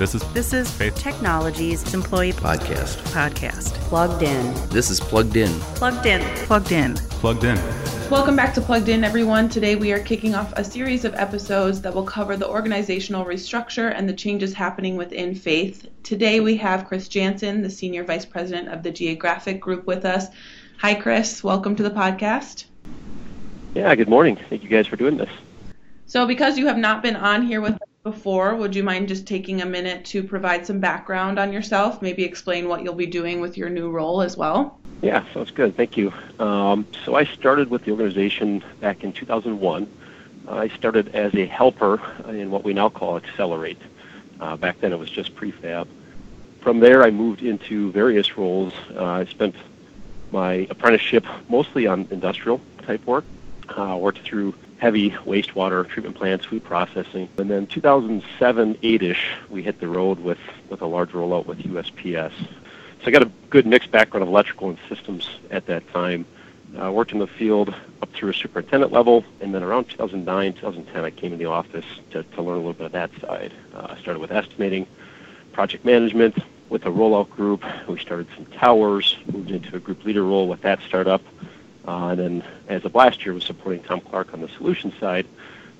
This is This is Faith. Technologies Employee podcast. Podcast. Plugged in. This is Plugged In. Plugged in. Plugged in. plugged in. Welcome back to Plugged In, everyone. Today we are kicking off a series of episodes that will cover the organizational restructure and the changes happening within Faith. Today we have Chris Jansen, the Senior Vice President of the Geographic Group, with us. Hi, Chris. Welcome to the podcast. Yeah, good morning. Thank you guys for doing this. So, because you have not been on here with us before, would you mind just taking a minute to provide some background on yourself? Maybe explain what you'll be doing with your new role as well? Yeah, sounds good. Thank you. Um, so I started with the organization back in 2001. I started as a helper in what we now call Accelerate. Uh, back then it was just prefab. From there I moved into various roles. Uh, I spent my apprenticeship mostly on industrial type work. Uh, worked through heavy wastewater treatment plants, food processing. And then 2007, 8-ish, we hit the road with, with a large rollout with USPS. So I got a good mixed background of electrical and systems at that time. Uh, worked in the field up through a superintendent level, and then around 2009, 2010, I came in the office to, to learn a little bit of that side. Uh, I started with estimating, project management, with a rollout group. We started some towers, moved into a group leader role with that startup. Uh, and then as of last year, was supporting Tom Clark on the solution side.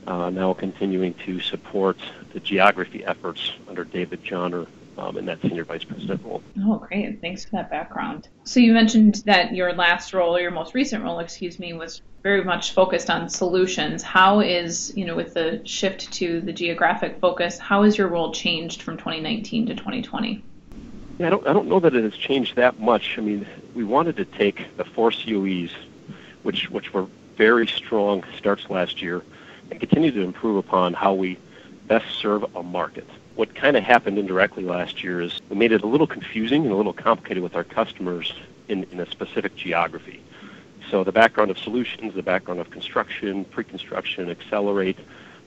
Uh, now continuing to support the geography efforts under David Johnner um, in that senior vice president role. Oh, great. Thanks for that background. So you mentioned that your last role, or your most recent role, excuse me, was very much focused on solutions. How is, you know, with the shift to the geographic focus, how has your role changed from 2019 to 2020? Yeah, I don't, I don't know that it has changed that much. I mean, we wanted to take the four COEs, which, which were very strong starts last year, and continue to improve upon how we best serve a market. What kind of happened indirectly last year is we made it a little confusing and a little complicated with our customers in, in a specific geography. So the background of solutions, the background of construction, pre-construction, accelerate,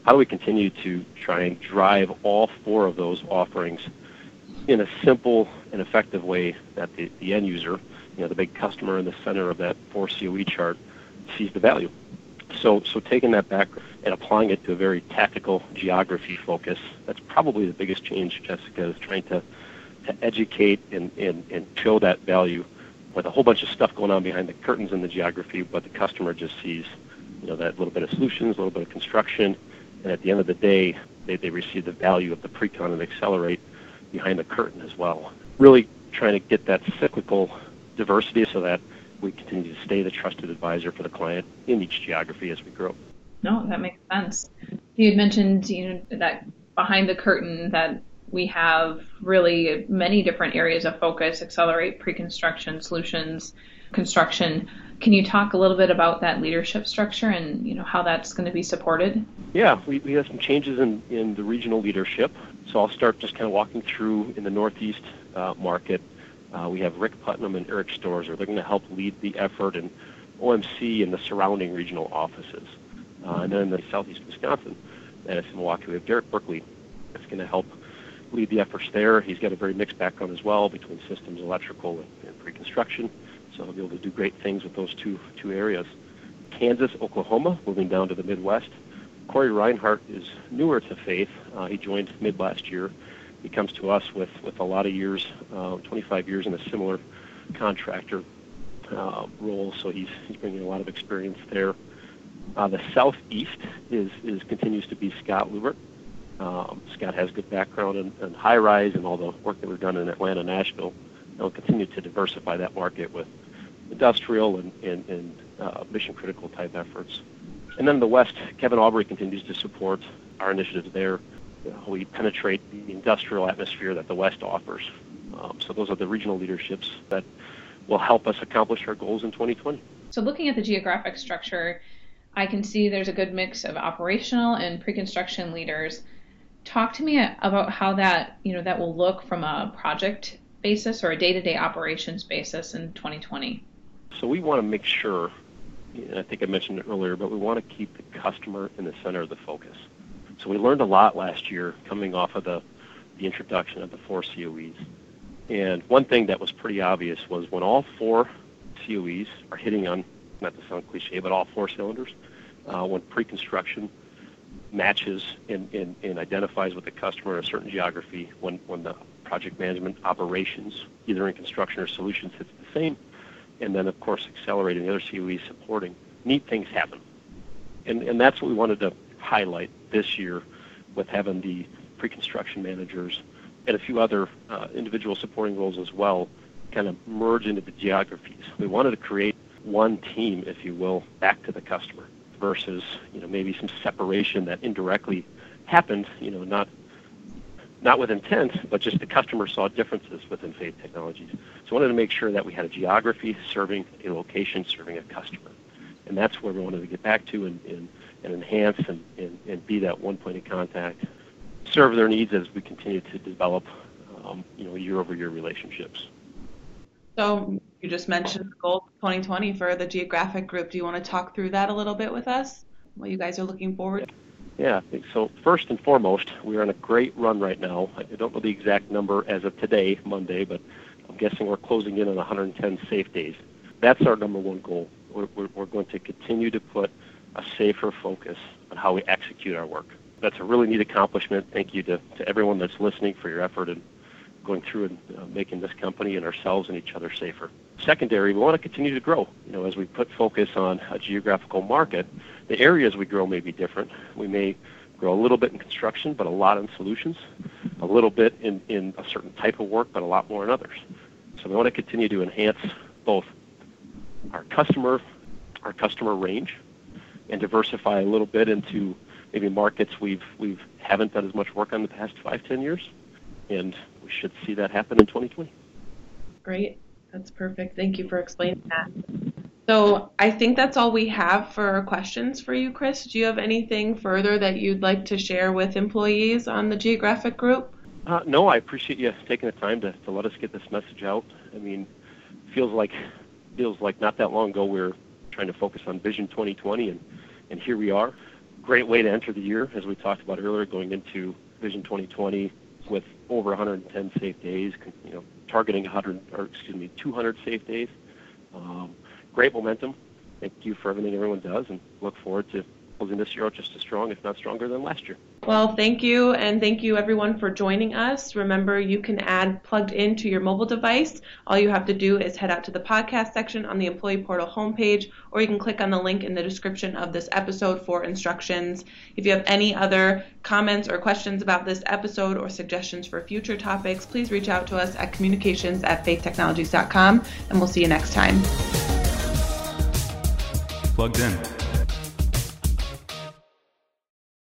how do we continue to try and drive all four of those offerings in a simple and effective way that the, the end user, you know, the big customer in the center of that four COE chart sees the value. So, so taking that back and applying it to a very tactical geography focus, that's probably the biggest change, Jessica, is trying to, to educate and, and, and show that value with a whole bunch of stuff going on behind the curtains in the geography, but the customer just sees, you know, that little bit of solutions, a little bit of construction, and at the end of the day, they, they receive the value of the pre-con and accelerate behind the curtain as well. Really trying to get that cyclical diversity so that we continue to stay the trusted advisor for the client in each geography as we grow. No, that makes sense. You had mentioned, you know, that behind the curtain that we have really many different areas of focus, accelerate pre-construction solutions, construction. Can you talk a little bit about that leadership structure and, you know, how that's going to be supported? Yeah, we, we have some changes in, in the regional leadership. So I'll start just kind of walking through in the Northeast uh, market. Uh, we have Rick Putnam and Eric Storzer. They're going to help lead the effort in OMC and the surrounding regional offices. Uh, and then in the Southeast Wisconsin, in Milwaukee, we have Derek Berkeley. That's going to help lead the efforts there. He's got a very mixed background as well between systems, electrical, and, and pre-construction. So he'll be able to do great things with those two two areas. Kansas, Oklahoma, moving down to the Midwest. Corey Reinhardt is newer to Faith. Uh, he joined mid last year. He comes to us with, with a lot of years, uh, 25 years in a similar contractor uh, role, so he's, he's bringing a lot of experience there. Uh, the Southeast is, is continues to be Scott Lubert. Um, Scott has good background in, in high rise and all the work that we've done in Atlanta, Nashville. We'll continue to diversify that market with industrial and, and, and uh, mission critical type efforts. And then the West, Kevin Aubrey continues to support our initiatives there. We penetrate the industrial atmosphere that the West offers. Um, so those are the regional leaderships that will help us accomplish our goals in 2020. So looking at the geographic structure, I can see there's a good mix of operational and pre-construction leaders. Talk to me about how that, you know, that will look from a project basis or a day-to-day operations basis in 2020. So we want to make sure, and I think I mentioned it earlier, but we want to keep the customer in the center of the focus. So we learned a lot last year coming off of the, the introduction of the four COEs. And one thing that was pretty obvious was when all four COEs are hitting on, not to sound cliche, but all four cylinders, uh, when pre-construction matches and, and, and identifies with the customer in a certain geography when, when the project management operations, either in construction or solutions, hits the same. And then, of course, accelerating the other COEs supporting. Neat things happen. And, and that's what we wanted to highlight this year with having the pre-construction managers and a few other uh, individual supporting roles as well kind of merge into the geographies. We wanted to create one team, if you will, back to the customer versus you know maybe some separation that indirectly happened, you know, not not with intent, but just the customer saw differences within Faith Technologies. So wanted to make sure that we had a geography serving a location, serving a customer. And that's where we wanted to get back to and, and, and enhance and, and, and be that one point of contact, serve their needs as we continue to develop, um, you know, year-over-year relationships. So you just mentioned the goal 2020 for the geographic group. Do you want to talk through that a little bit with us? What you guys are looking forward to? Yeah, so first and foremost, we're on a great run right now. I don't know the exact number as of today, Monday, but I'm guessing we're closing in on 110 safe days. That's our number one goal. We're, we're, we're going to continue to put a safer focus on how we execute our work. That's a really neat accomplishment. Thank you to, to everyone that's listening for your effort and going through and uh, making this company and ourselves and each other safer. Secondary, we want to continue to grow. You know, as we put focus on a geographical market, the areas we grow may be different. We may grow a little bit in construction, but a lot in solutions, a little bit in, in a certain type of work, but a lot more in others. So we want to continue to enhance both our customer, our customer range, and diversify a little bit into maybe markets we've we've haven't done as much work on the past five, ten years, and we should see that happen in 2020. Great. That's perfect. Thank you for explaining that. So I think that's all we have for questions for you, Chris. Do you have anything further that you'd like to share with employees on the geographic group? Uh, no, I appreciate you taking the time to, to let us get this message out. I mean, feels like feels like not that long ago we were trying to focus on Vision 2020, and and here we are. Great way to enter the year, as we talked about earlier, going into Vision 2020 with over 110 safe days, you know, targeting 100 or excuse me 200 safe days. Um, great momentum. Thank you for everything everyone does, and look forward to closing this year out just as strong, if not stronger, than last year. Well, thank you, and thank you everyone for joining us. Remember, you can add plugged into your mobile device. All you have to do is head out to the podcast section on the Employee Portal homepage, or you can click on the link in the description of this episode for instructions. If you have any other comments or questions about this episode or suggestions for future topics, please reach out to us at communications at faithtechnologies.com, and we'll see you next time. Plugged in